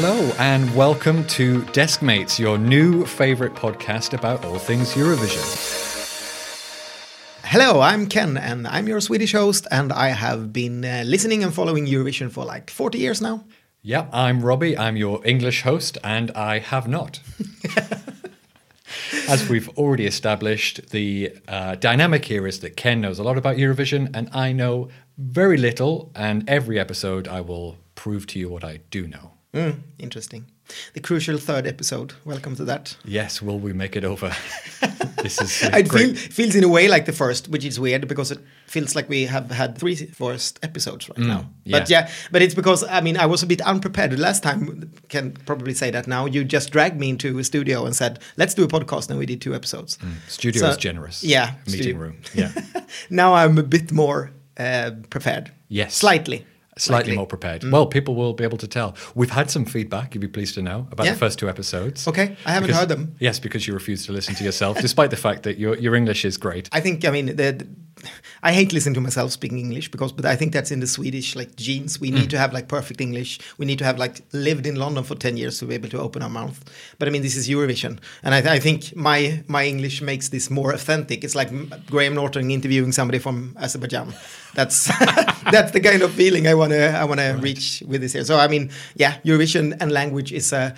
hello, and welcome to Deskmates, your new favorite podcast about all things Eurovision. Hello, I'm Ken, and I'm your Swedish host, and I have been uh, listening and following Eurovision for like 40 years now. Yeah, I'm Robbie, I'm your English host, and I have not. As we've already established, the uh, dynamic here is that Ken knows a lot about Eurovision, and I know very little, and every episode I will prove to you what I do know. Mm, interesting. The crucial third episode. Welcome to that. Yes, will we make it over? this is uh, it feel, feels in a way like the first, which is weird because it feels like we have had three first episodes right now. But Mm, yeah. yeah, but it's because I mean I was a bit unprepared the last time. Can probably say that now. You just dragged me into a studio and said, "Let's do a podcast," and we did two episodes. Studio So- is generous. Yeah, Meeting studio. room. Yeah. now I'm a bit more uh, prepared. Yes. slightly. Slightly more prepared. Mm. Well, people will be able to tell. We've had some feedback, you'd be pleased to know, about Yeah. the first two episodes. Okay, I haven't Because- heard them. Yes, because you refuse to listen to yourself, despite the fact that your, your English is great. I think I mean the- I hate listening to myself speaking English because but I think that's in the Swedish like genes. We Mm. need to have like perfect English. We need to have like lived in London for 10 years to be able to open our mouth. But I mean this is Eurovision and I, I think my my English makes this more authentic. It's like Graham Norton interviewing somebody from Azerbaijan. That's that's the kind of feeling I want to I want to reach with this here. So I mean yeah, Eurovision and language is uh,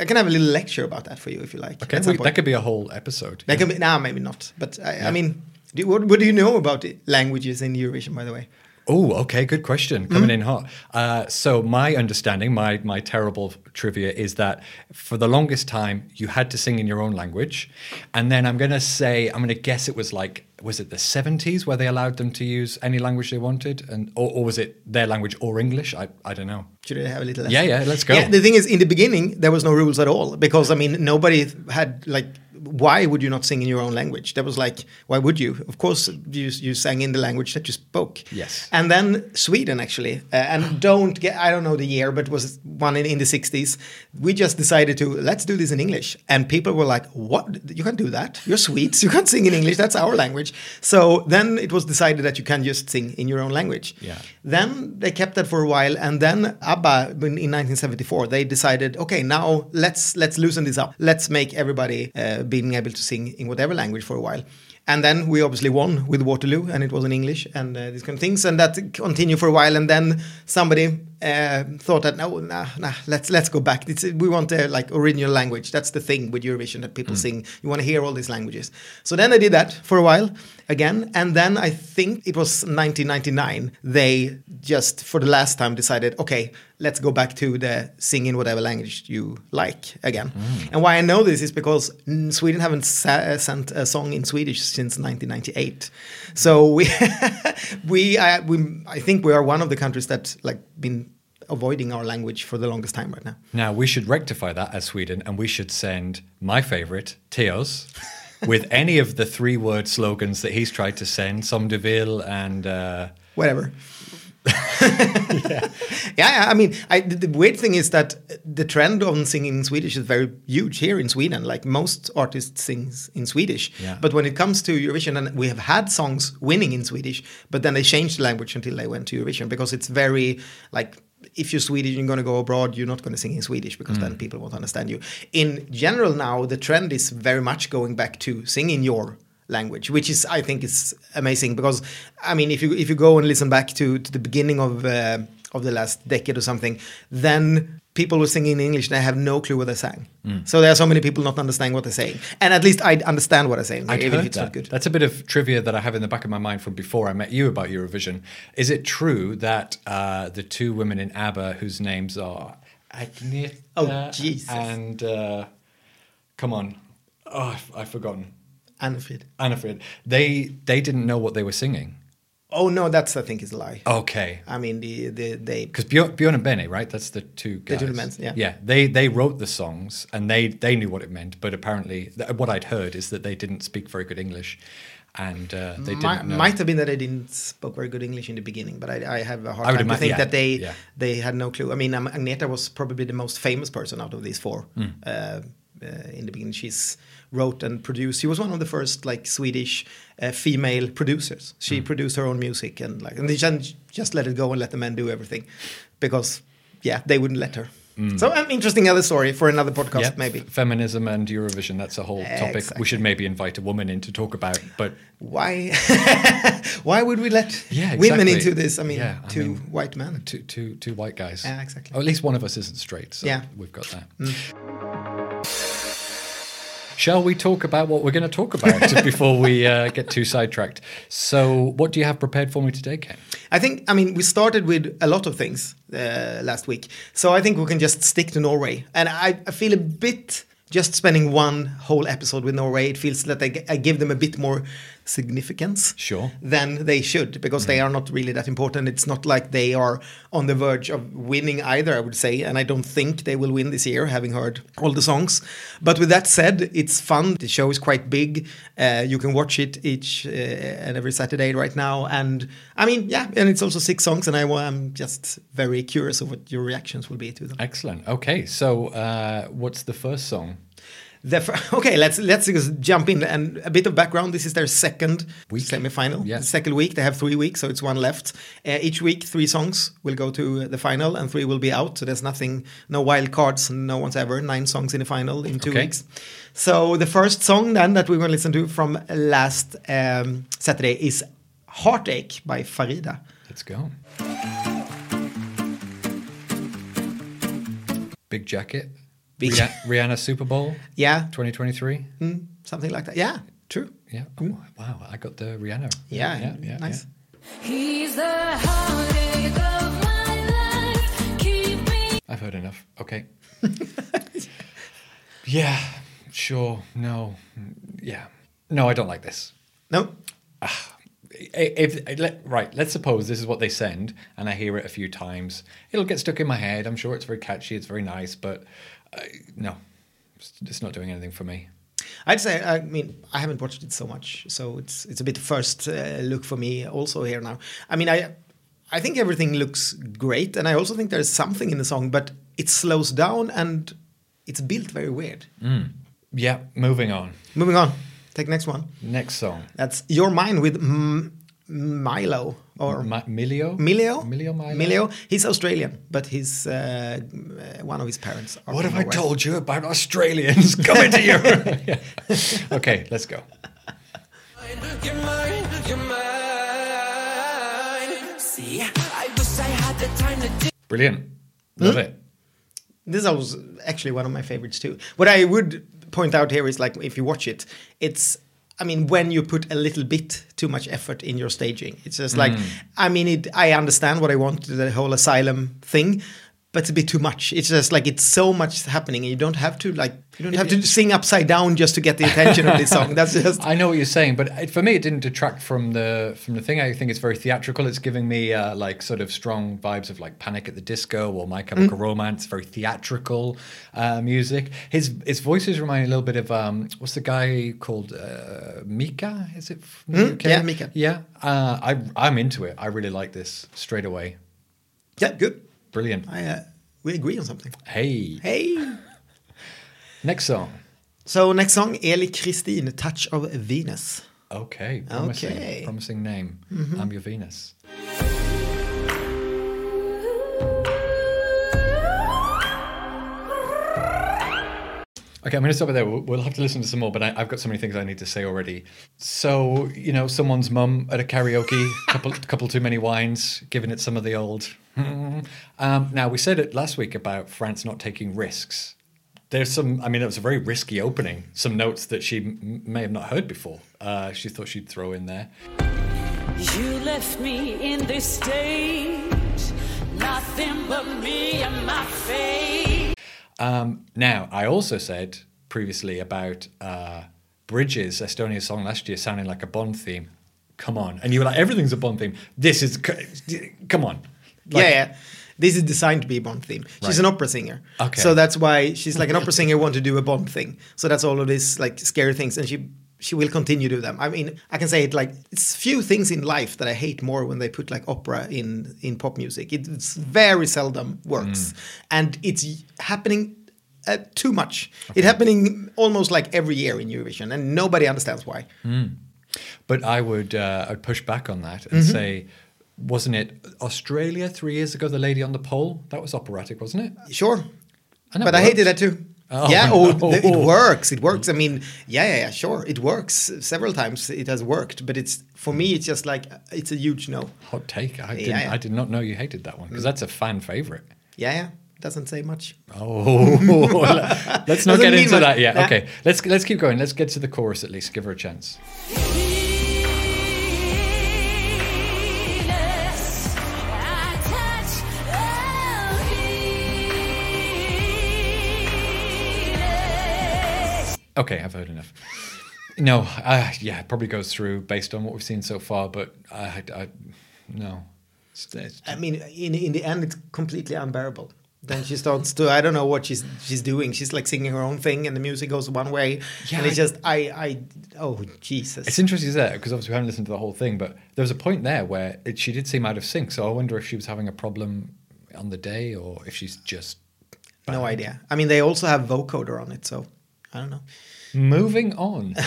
I can have a little lecture about that for you if you like. Okay, we- that could be a whole episode. That can be, nah, maybe not. But I, I mean, do, what, what do you know about languages in Eurovision, by the way? Oh, okay, good question. Coming Mm-hmm. in hot. Uh, so my understanding, my my terrible trivia is that for the longest time you had to sing in your own language, and then I'm gonna say I'm gonna guess it was like was it the 70s where they allowed them to use any language they wanted, and or, or was it their language or English? I I don't know. Should I have a little? Yeah, yeah, let's go. Yeah, the thing is, in the beginning, there was no rules at all because I mean, nobody had like. Why would you not sing in your own language? That was like, why would you? Of course, you you sang in the language that you spoke. Yes. And then Sweden actually, uh, and don't get, I don't know the year, but it was one in, in the 60s. We just decided to let's do this in English, and people were like, "What? You can't do that. You're Swedes. You can't sing in English. That's our language." So then it was decided that you can just sing in your own language. Yeah. Then they kept that for a while, and then ABBA in, in 1974 they decided, okay, now let's let's loosen this up. Let's make everybody uh, being able to sing in whatever language for a while. And then we obviously won with Waterloo, and it was in English and uh, these kind of things, and that continued for a while. And then somebody uh, thought that no, nah, nah, let's let's go back. It's, we want the like original language. That's the thing with Eurovision that people sing. You want to hear all these languages. So then they did that for a while again, and then I think it was 1999. They just for the last time decided, okay, let's go back to the sing in whatever language you like again. And why I know this is because mm, Sweden haven't sa- uh, sent a song in Swedish since 1998. So we we, I, we I think we are one of the countries that like been avoiding our language for the longest time right now. Now we should rectify that as Sweden, and we should send my favorite Theoz with any of the three-word slogans that he's tried to send, Som de Ville and. Uh, whatever. yeah. yeah, I mean, I, the, the weird thing is that the trend on singing in Swedish is very huge here in Sweden. Like most artists sing in Swedish, Yeah. but when it comes to Eurovision, and we have had songs winning in Swedish, but then they changed the language until they went to Eurovision because it's very like. If you're Swedish, you're going to go abroad. You're not going to sing in Swedish because then mm. people won't understand you. In general, now the trend is very much going back to singing your language, which is I think is amazing because I mean if you if you go and listen back to, to the beginning of uh, of the last decade or something, then people were singing in English and I have no clue what they're sang. So there are so many people not understanding what they're saying, and at least I understand what they're saying, I'd even if it's that. not good. That's a bit of trivia that I have in the back of my mind from before I met you about Eurovision. Is it true that uh, the two women in ABBA whose names are Agneta Oh, Jesus. and uh, come on, oh, I've, I've forgotten. Annefrid. Annafrid. They they didn't know what they were singing. Oh no, that's I think is a lie. Okay. I mean the the they Because Bjorn, Bjorn and Benny, right? That's the two The guys. two men, yeah. Yeah. They they wrote the songs and they they knew what it meant, but apparently what I'd heard is that they didn't speak very good English, and uh, they didn't know. might have been that they didn't spoke very good English in the beginning, but I, I have a hard I time to think yeah, that they yeah. they had no clue. I mean, Agneta was probably the most famous person out of these four. Uh, uh, Uh, in the beginning, she's wrote and produced. She was one of the first like Swedish uh, female producers. She hmm. produced her own music and like and they just just let it go and let the men do everything, because yeah, they wouldn't let her. Hmm. So an interesting other story for another podcast, Yeah, maybe. feminism and Eurovision. That's a whole topic. Exactly. We should maybe invite a woman in to talk about. But Why? why would we let Yeah, women into this? I mean, Yeah, I two mean- white men. two, two, two white guys. Yeah, exactly. Or at least one of us isn't straight. So Yeah. we've got that. Hmm. Shall we talk about what we're going to talk about before we uh, get too sidetracked? So, what do you have prepared for me today, Ken? I think, I mean, we started with a lot of things uh, last week. So I think we can just stick to Norway. And I, I feel a bit just spending one whole episode with Norway, it feels that I give them a bit more significance Sure. than they should because they are not really that important. It's not like they are on the verge of winning either, I would say. And I don't think they will win this year, having heard all the songs. But with that said, it's fun. The show is quite big. Uh, you can watch it each uh, and every Saturday right now. And I mean, yeah, and it's also six songs. And I, am just very curious of what your reactions will be to them. Excellent. Okay, so uh, what's the first song? The fir- okay, let's let's just jump in and a bit of background. This is their second Week. semi-final. Yeah. The second week. They have three weeks, so it's one left. Uh, each week, three songs will go to the final, and three will be out. So there's nothing, no wild cards. No one's ever nine songs in the final in two Okay. weeks. So the first song then that we're going to listen to from last um, Saturday is "Heartache" by Farida. Let's go. Big jacket. Big- Rih- Rihanna Super Bowl Yeah, 2023. mm, something like that. Yeah, true. Yeah. Oh, wow. I got the Rihanna. Yeah, Yeah. Yeah. nice. He's the heartache of my life. Keep me I've heard enough. Okay. yeah. Sure. No. Yeah. No, I don't like this. No, If, if let, right, let's suppose this is what they send, and I hear it a few times. It'll get stuck in my head. I'm sure it's very catchy. It's very nice, but uh, no, it's, it's not doing anything for me. I'd say, I mean, I haven't watched it so much, so it's it's a bit first uh, look for me also here now. I mean, I I think everything looks great, and I also think there's something in the song, but it slows down and it's built very weird. Yeah. Moving on. Moving on, take next one. Next song. That's Your Mind with M- Milo or Ma- Mileo. Mileo. Mileo. Milo. Mileo. He's Australian, but he's uh, uh, one of his parents. are What have I told you about Australians coming to Europe? Okay, let's go. You're mine, you're mine. See, I wish I had the time to do. Brilliant. Love it. This was actually one of my favorites too. What I would point out here is like if you watch it, it's I mean when you put a little bit too much effort in your staging. It's just like mm. I mean it I understand what I want the whole asylum thing, but it's a bit too much. It's just like it's so much happening and you don't have to like you don't have to sing upside down just to get the attention of this song. That's just I know what you're saying, but it, for me, it didn't detract from the from the thing. I think it's very theatrical. It's giving me uh, like sort of strong vibes of like Panic at the Disco or My Chemical Romance. Very theatrical uh, music. His his voices remind me a little bit of um, what's the guy called uh, Mika? Is it? From the UK? yeah, Mika. Yeah, uh, I I'm into it. I really like this straight away. yeah, good. Brilliant. I uh, we agree on something. Hey, Hey. next song. So next song, Eli Kristin, Touch of Venus. Okay, promising, Okay. promising name. I'm your Venus. Okay, I'm going to stop it there. We'll, have to listen to some more, but I, I've got so many things I need to say already. So, you know, someone's mum at a karaoke, couple, couple too many wines, giving it some of the old. um, now, we said it last week about France not taking risks. There's some, I mean, it was a very risky opening. Some notes that she m- may have not heard before. Uh, she thought she'd throw in there. You left me in this state. Nothing but me and my fate. Um, now, I also said previously about uh, Bridges, Estonia's song last year, sounding like a Bond theme. Come on. And you were like, everything's a Bond theme. This is, come on. Like- yeah, yeah. This is designed to be a Bond theme. She's Right. an opera singer. Okay. So that's why she's like an opera singer want to do a Bond thing. So that's all of these like scary things and she she will continue to do them. I mean, I can say it like it's few things in life that I hate more when they put like opera in in pop music. It, it's very seldom works. And it's happening uh, too much. It's happening almost like every year in Eurovision and nobody understands why. But I would uh, I'd push back on that and say, wasn't it Australia three years ago, the lady on the pole? That was operatic, wasn't it? Sure. And but I hated that too. Oh, yeah, oh, th- it works. It works. I mean, yeah, yeah, yeah, sure, it works. Several times it has worked, but it's for me, it's just like it's a huge no. Hot take. I didn't. Yeah, yeah. I did not know you hated that one because that's a fan favorite. Yeah, yeah, doesn't say much. Oh, let's not Doesn't get into much. that yet. Yeah. Okay, let's let's keep going. Let's get to the chorus at least. Give her a chance. Okay, I've heard enough. No, uh, yeah, it probably goes through based on what we've seen so far, but I, I no. It's- it's- I mean, in in the end, it's completely unbearable. Then she starts to I don't know what she's she's doing. She's like singing her own thing, and the music goes one way, Yeah, and it's I- just I I oh Jesus. It's interesting that because obviously we haven't listened to the whole thing, but there was a point there where it, she did seem out of sync. So I wonder if she was having a problem on the day or if she's just no idea. I mean, they also have vocoder on it, so I don't know. moving on.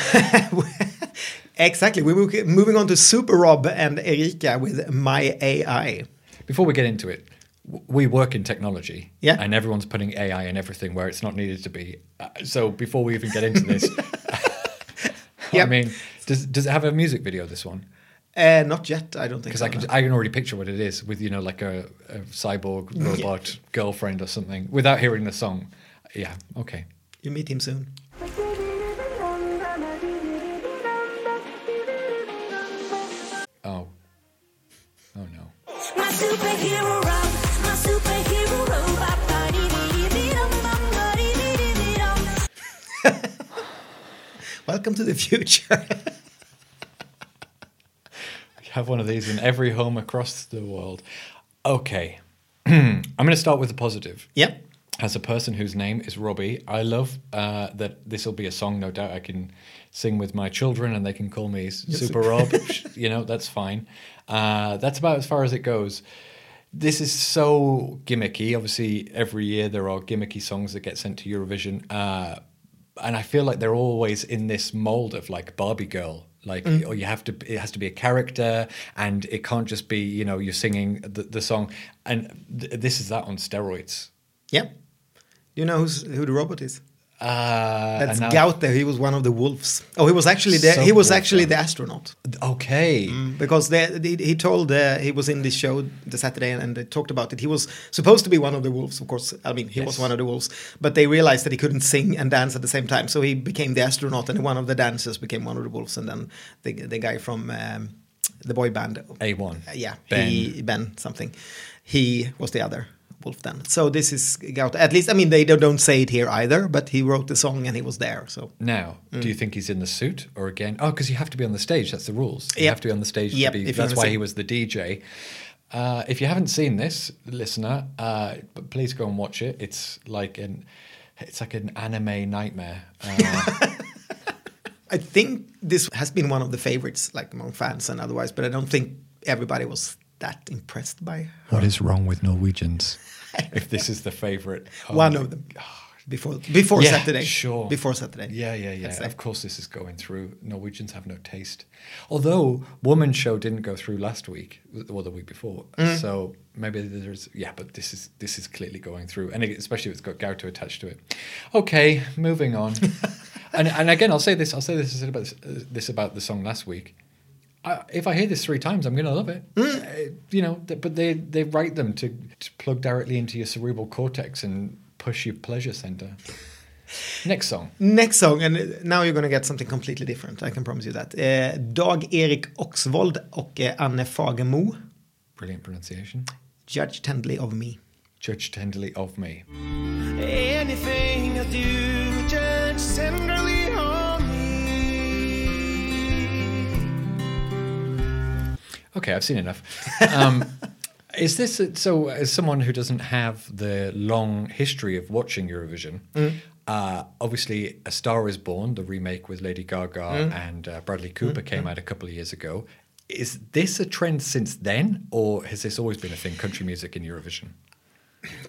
Exactly. We were moving on to Super Rob and Erika with My AI. Before we get into it, we work in technology, Yeah. and everyone's putting AI in everything where it's not needed to be. Uh, so before we even get into this, I mean, does does it have a music video? This one? Uh, not yet, I don't think Because so. I can I can already picture what it is with you know like a, a cyborg robot girlfriend or something without hearing the song. Yeah. Okay. You meet him soon. Welcome to the future. You have one of these in every home across the world. Okay. I'm going to start with the positive. yep. As a person whose name is Robbie, I love uh, that this will be a song. No doubt I can sing with my children, and they can call me Super Rob. you know, that's fine. Uh, that's about as far as it goes. This is so gimmicky. Obviously, every year there are gimmicky songs that get sent to Eurovision, uh, and I feel like they're always in this mold of like Barbie girl. Like, or you have to, it has to be a character, and it can't just be, you know, you're singing the, the song. And th- this is that on steroids. Yep. You know who's, who the robot is? Uh, That's and now- Gaute. He was one of the wolves. Oh, he was actually the he was actually the astronaut Okay. because they, he, he told uh, he was in this show the Saturday and, they talked about it. He was supposed to be one of the wolves, of course. I mean, he was one of the wolves, but they realized that he couldn't sing and dance at the same time, so he became the astronaut, and one of the dancers became one of the wolves, and then the the guy from um, the boy band A1. Uh, yeah, Ben. he Ben something. He was the other wolf then. So this is Gaute. At least I mean they don't, say it here either, but he wrote the song and he was there. So Now, do you think he's in the suit or again? Oh, because you have to be on the stage. That's the rules. You Yep. have to be on the stage Yep, to be. That's why he was the DJ. Uh, if you haven't seen this, listener, uh, please go and watch it. It's like an, it's like an anime nightmare. Uh, I think this has been one of the favorites, like among fans and otherwise. But I don't think everybody was that impressed by her. what is wrong with Norwegians? if this is the favorite, Oh one my of them before before Yeah, Saturday. sure. before Saturday. Yeah, yeah, yeah. Let's say. Of course, this is going through. Norwegians have no taste. Although Woman Show didn't go through last week or the week before, Mm. so maybe there's yeah. But this is this is clearly going through, and especially if it's got Gaute attached to it. Okay, moving on. and and again, I'll say this. I'll say this about this, uh, this about the song last week. I, if I hear this three times, I'm going to love it. Mm. Uh, you know, th- but they they write them to, to plug directly into your cerebral cortex and push your pleasure center. Next song. Next song, and now you're going to get something completely different. I can promise you that. Eh, Dag-Erik Oksvold och eh, Anne Fagermo, Brilliant pronunciation. Judge Tenderly of Me. Judge tenderly of me. Anything I do, judge tenderly Okay, I've seen enough. Um, is this so? As someone who doesn't have the long history of watching Eurovision, uh, obviously, A Star Is Born, the remake with Lady Gaga and uh, Bradley Cooper, came out a couple of years ago. Is this a trend since then, or has this always been a thing? Country music in Eurovision.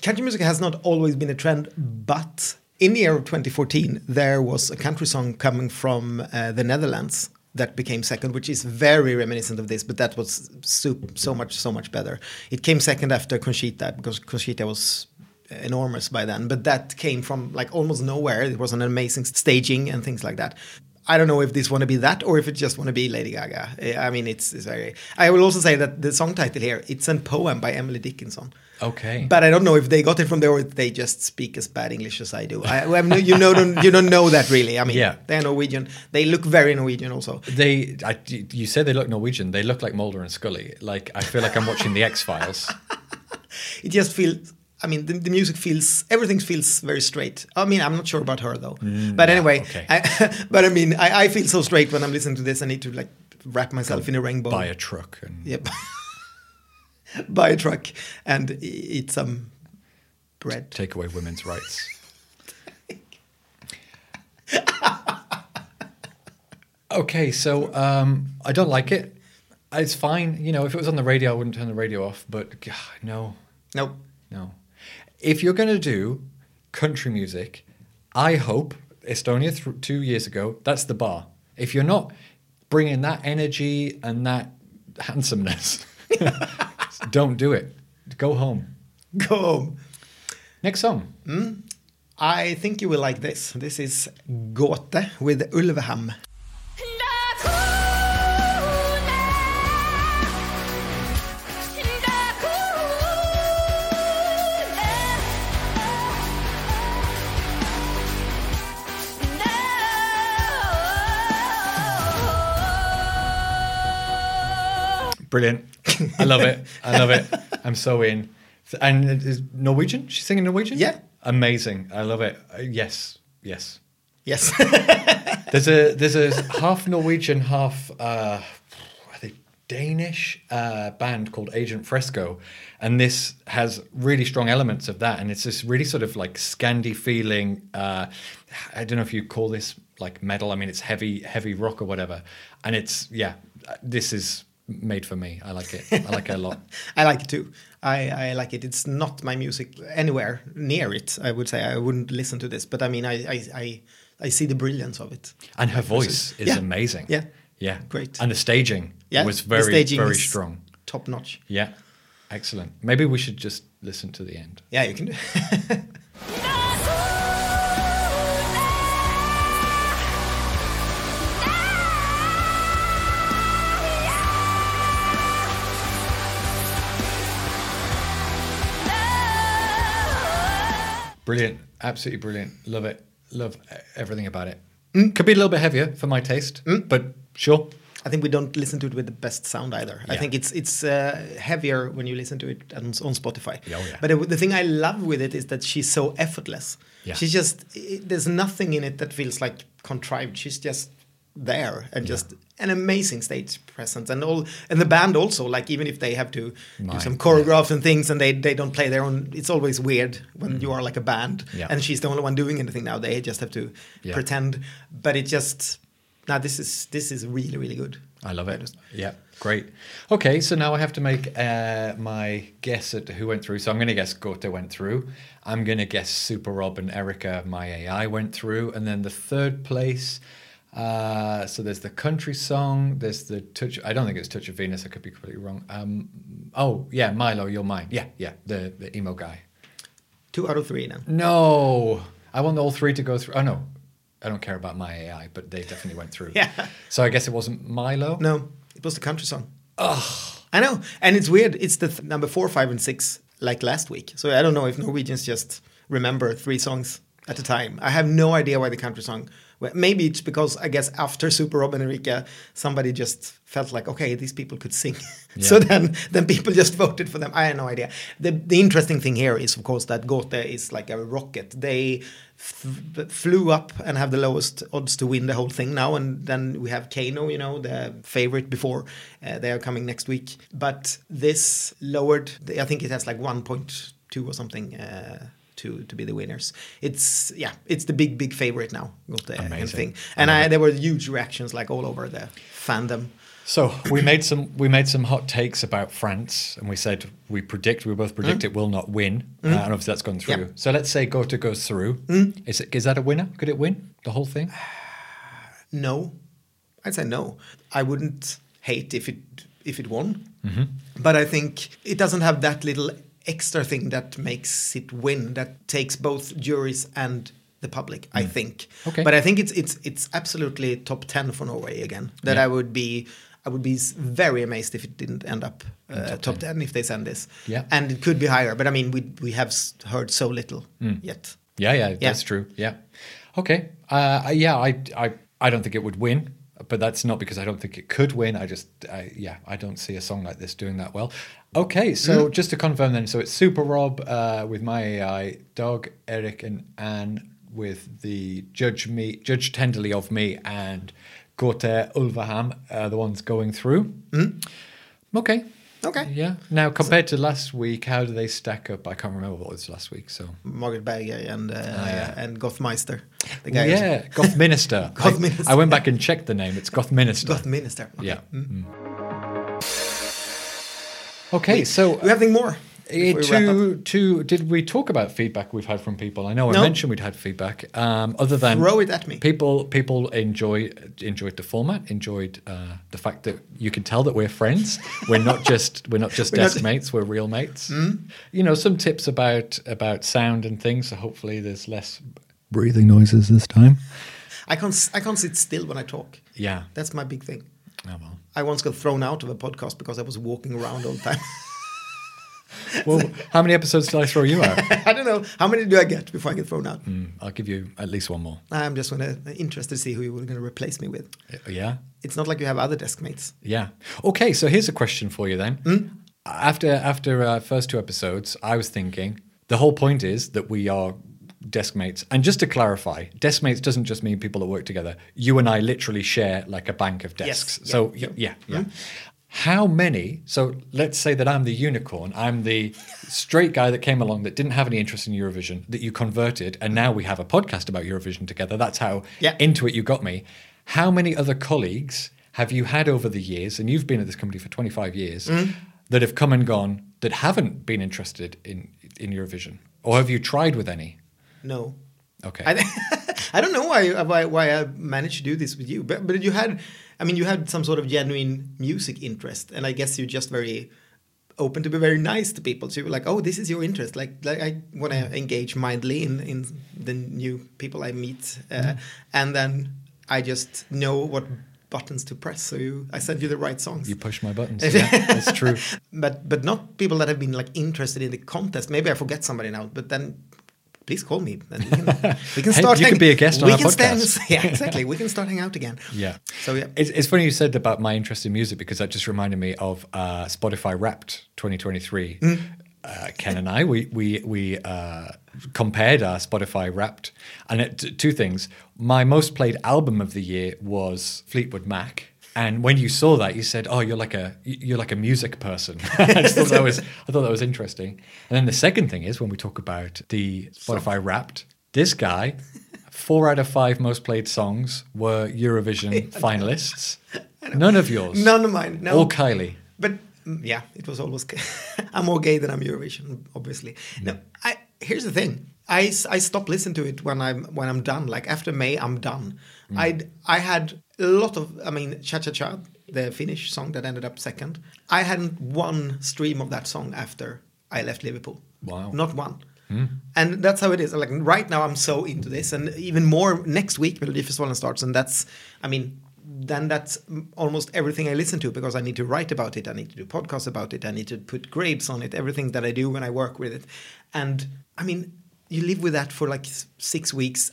Country music has not always been a trend, but in the year of 2014, there was a country song coming from uh, the Netherlands that became second, which is very reminiscent of this, but that was so, so much, so much better. It came second after Conchita because Conchita was enormous by then, but that came from like almost nowhere. It was an amazing staging and things like that. I don't know if this want to be that or if it just want to be Lady Gaga. Eh, I mean, it's, it's very. I will also say that the song title here it's a poem by Emily Dickinson. Okay. But I don't know if they got it from there or if they just speak as bad English as I do. I, I mean, you know, don't, you don't know that really. I mean, Yeah. they're Norwegian. They look very Norwegian also. They, I, you said they look Norwegian. They look like Mulder and Scully. Like I feel like I'm watching the X Files. It just feels. I mean, the, the music feels everything feels very straight. I mean, I'm not sure about her though. but anyway, okay. I, but I mean, I, I feel so straight when I'm listening to this. I need to like wrap myself in a rainbow. Buy a truck and Yep. Buy a truck and eat some bread. take away women's rights. okay, so um, I don't like it. It's fine. You know, if it was on the radio, I wouldn't turn the radio off. But God, no, No, no. If you're going to do country music, I hope Estonia th- two years ago, that's the bar. If you're not bringing that energy and that handsomeness, don't do it. Go home. go home. Next song. Hmm? I think you will like this. This is Gåte with Ulveham. Brilliant. I love it. I love it. I'm so in. And is Norwegian? She's singing Norwegian? Yeah. Amazing. I love it. Uh, yes. Yes. Yes. There's a there's a half Norwegian, half uh, are they Danish uh, band called Agent Fresco, and this has really strong elements of that, and it's this really sort of like Scandi feeling. Uh, I don't know if you call this like metal. I mean, it's heavy heavy rock or whatever, and it's yeah. This is made for me. I like it. I like it a lot. I like it too. I, I like it. It's not my music anywhere near it. I would say I wouldn't listen to this, but I mean, I I, I, I see the brilliance of it. And her voice is Yeah. amazing. Yeah. Yeah. Great. And the staging Yeah, was very, staging very strong. top notch. Yeah. Excellent. Maybe we should just listen to the end. Yeah, you can do. Brilliant. Absolutely brilliant. Love it. Love everything about it. Mm. Could be a little bit heavier for my taste, but sure. I think we don't listen to it with the best sound either. I think it's it's uh, heavier when you listen to it on, on Spotify. Yeah, oh yeah. But the, the thing I love with it is that she's so effortless. Yeah. She's just it, there's nothing in it that feels like contrived. She's just there and just an amazing stage presence and all and the band also like even if they have to My- do some choreographs and things and they they don't play their own it's always weird when you are like a band Mm. Yeah. and she's the only one doing anything now they just have to Yeah. pretend but it just now this is this is really really good I love it. Yeah, great. Okay, so now I have to make uh, my guess at who went through. So I'm going to guess Gåte went through. I'm going to guess Super Rob and Erika, my AI, went through. And then the third place. Uh, so there's the country song. There's the touch. I don't think it's Touch of Venus. I could be completely wrong. Um, oh yeah, Milo, you're mine. Yeah, yeah, the the emo guy. two out of three now No, I want all three to go through. Oh no, I don't care about my AI, but they definitely went through. Yeah. So I guess it wasn't Milo. No, it was the country song. Oh, I know, and it's weird. It's the th- number four, five, and six, like last week. So I don't know if Norwegians just remember three songs at a time. I have no idea why the country song. Well, maybe it's because I guess after Super Rob and Enrica, somebody just felt like, okay, these people could sing. so then, then people just voted for them. I have no idea. The the interesting thing here is, of course, that Gåte is like a rocket. They f- flew up and have the lowest odds to win the whole thing now. And then we have Kano, you know, the favorite before. Uh, they are coming next week. But this lowered, I think it has like 1.2 or something. Uh, to, to be the winners, it's yeah, it's the big big favorite now. The Amazing. thing, and I, there were huge reactions like all over the fandom. So we made some we made some hot takes about France, and we said we predict we both predict it will not win, uh, and obviously that's gone through. Mm. So let's say Gåte goes through. Is it is that a winner? Could it win the whole thing? No, I'd say no. I wouldn't hate if it if it won, but I think it doesn't have that little extra thing that makes it win that takes both juries and the public i think Mm. Okay. but i think it's it's it's absolutely top 10 for norway again that Yeah. i would be i would be very amazed if it didn't end up uh, top, 10. if they send this Yeah. and it could be higher but i mean we we have heard so little Mm. yet Yeah, yeah, that's true. Yeah. Okay. Uh, yeah, I, I, I don't think it would win, but that's not because I don't think it could win. I just, I, yeah, I don't see a song like this doing that well. Okay, so Mm. just to confirm then, so it's Super Rob uh, with My AI, Dog, Eric, and Anne with the Judge Me, Judge Tenderly of Me, and Gåte Ulveham, uh, the ones going through. Okay. Okay. Yeah. Now, compared to last week, how do they stack up? I can't remember what it was last week. So. margaret berger and uh, Ah, yeah. and gothmeister the Oh, yeah, Goth Minister. Goth I, Mm. I went back and checked the name. It's Goth Minister. goth minister Okay. Yeah. Mm. Okay, so we have anything more uh, before we wrap up? to to did we talk about feedback we've had from people? I know I mentioned we'd had feedback. Um, other than Throw it at me. people people enjoy enjoyed the format, enjoyed uh, the fact that you can tell that we're friends. We're not just we're not just We're not- desk mates. We're real mates. You know some tips about about sound and things. So hopefully there's less breathing noises this time. I can't I can't sit still when I talk. Yeah. That's my big thing. Oh well. I once got thrown out of a podcast because I was walking around all the time. Well, how many episodes did I throw you out? I don't know how many do I get before I get thrown out. Mm, I'll give you at least one more. I'm just gonna interested to see who you're gonna replace me with. Uh, Yeah, It's not like you have other desk mates. yeah. Okay, so here's a question for you then. After after uh, first two episodes, I was thinking the whole point is that we are desk mates. And just to clarify, desk mates doesn't just mean people that work together. You and I literally share like a bank of desks. yeah, so yeah. yeah, yeah. How many? So let's say that I'm the unicorn. I'm the straight guy that came along that didn't have any interest in Eurovision, that you converted, and now we have a podcast about Eurovision together. That's how Yeah. into it you got me. How many other colleagues have you had over the years, and you've been at this company for 25 years, Mm. that have come and gone that haven't been interested in in Eurovision, or have you tried with any? No. Okay. I, I don't know why, why why I managed to do this with you, but but you had, I mean, you had some sort of genuine music interest, and I guess you're just very open to be very nice to people. So you're like, oh, this is your interest. Like, like I want to engage mindly in in the new people I meet, uh, and then I just know what buttons to press. So you, I send you the right songs. you push my buttons. Yeah, that's true. but but not people that have been like interested in the contest. Maybe I forget somebody now, but then please call me. Then we can, start. we can start. you hang- could be a guest on we our can stand- podcast. yeah, exactly. We can start hanging out again. Yeah. So yeah. It's, it's funny you said about my interest in music because that just reminded me of uh, Spotify Wrapped 2023. Mm. Uh, Ken and I, we we we uh, compared our Spotify Wrapped, and it, t- two things. My most played album of the year was Fleetwood Mac. And when you saw that, you said, "Oh, you're like a you're like a music person." I just thought that was I thought that was interesting. And then the second thing is when we talk about the Spotify Wrapped, this guy, four out of five most played songs were Eurovision finalists. None of yours. None of mine. No. All Kylie. But mm, yeah, it was always. I'm more gay than I'm Eurovision, obviously. No, I. Here's the thing. I, I stop listening to it when I'm when I'm done. Like after May, I'm done. I I had a lot of. I mean, Cha Cha Cha, the Finnish song that ended up second. I hadn't one stream of that song after I left Liverpool. Wow. Not one. And that's how it is. Like right now, I'm so into this, and even more next week, Melodifestivalen starts, and that's. I mean, then that's mm, almost everything I listen to because I need to write about it. I need to do podcasts about it. I need to put grades on it. Everything that I do when I work with it, and I mean, you live with that for like six weeks,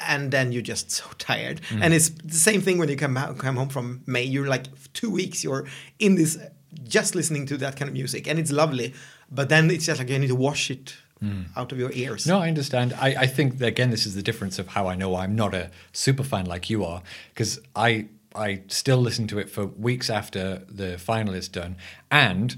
and then you're just so tired. Mm. And it's the same thing when you come out, come home from May. You're like two weeks. You're in this just listening to that kind of music, and it's lovely. But then it's just like you need to wash it mm. out of your ears. No, I understand. I, I think that, again, this is the difference of how I know I'm not a super fan like you are, because I I still listen to it for weeks after the final is done, and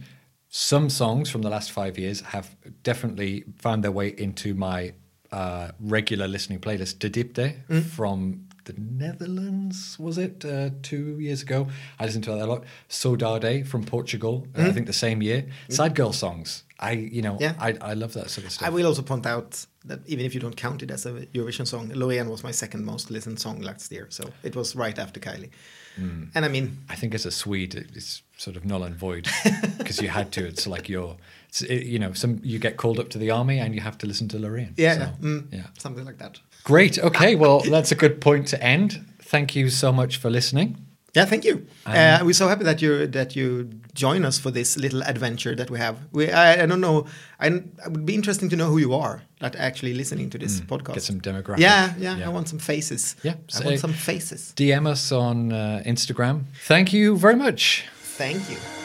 some songs from the last five years have definitely found their way into my uh, regular listening playlist. De Diepte from the Netherlands, was it uh, two years ago? I listened to that a lot. Saudade from Portugal, uh, I think the same year. Sad girl songs. I, you know, Yeah. I, I love that sort of stuff. I will also point out that even if you don't count it as a Eurovision song, Loreen was my second most listened song last year. So it was right after Kylie. Hmm. And I mean, I think as a Swede, it's sort of null and void because you had to. It's like you're, it's, it, you know, some you get called up to the army and you have to listen to Loreen. yeah, So, mm, yeah. something like that. Great. Okay. Well, that's a good point to end. Thank you so much for listening. Yeah, thank you. uh, we're so happy that you that you join us for this little adventure that we have. We I, I don't know. I, I would be interesting to know who you are that actually listening to this podcast. Hmm. Get some demographic. Yeah, yeah, Yeah. I want some faces. Yeah, I say- want some faces. DM us on uh, Instagram. Thank you very much. Thank you.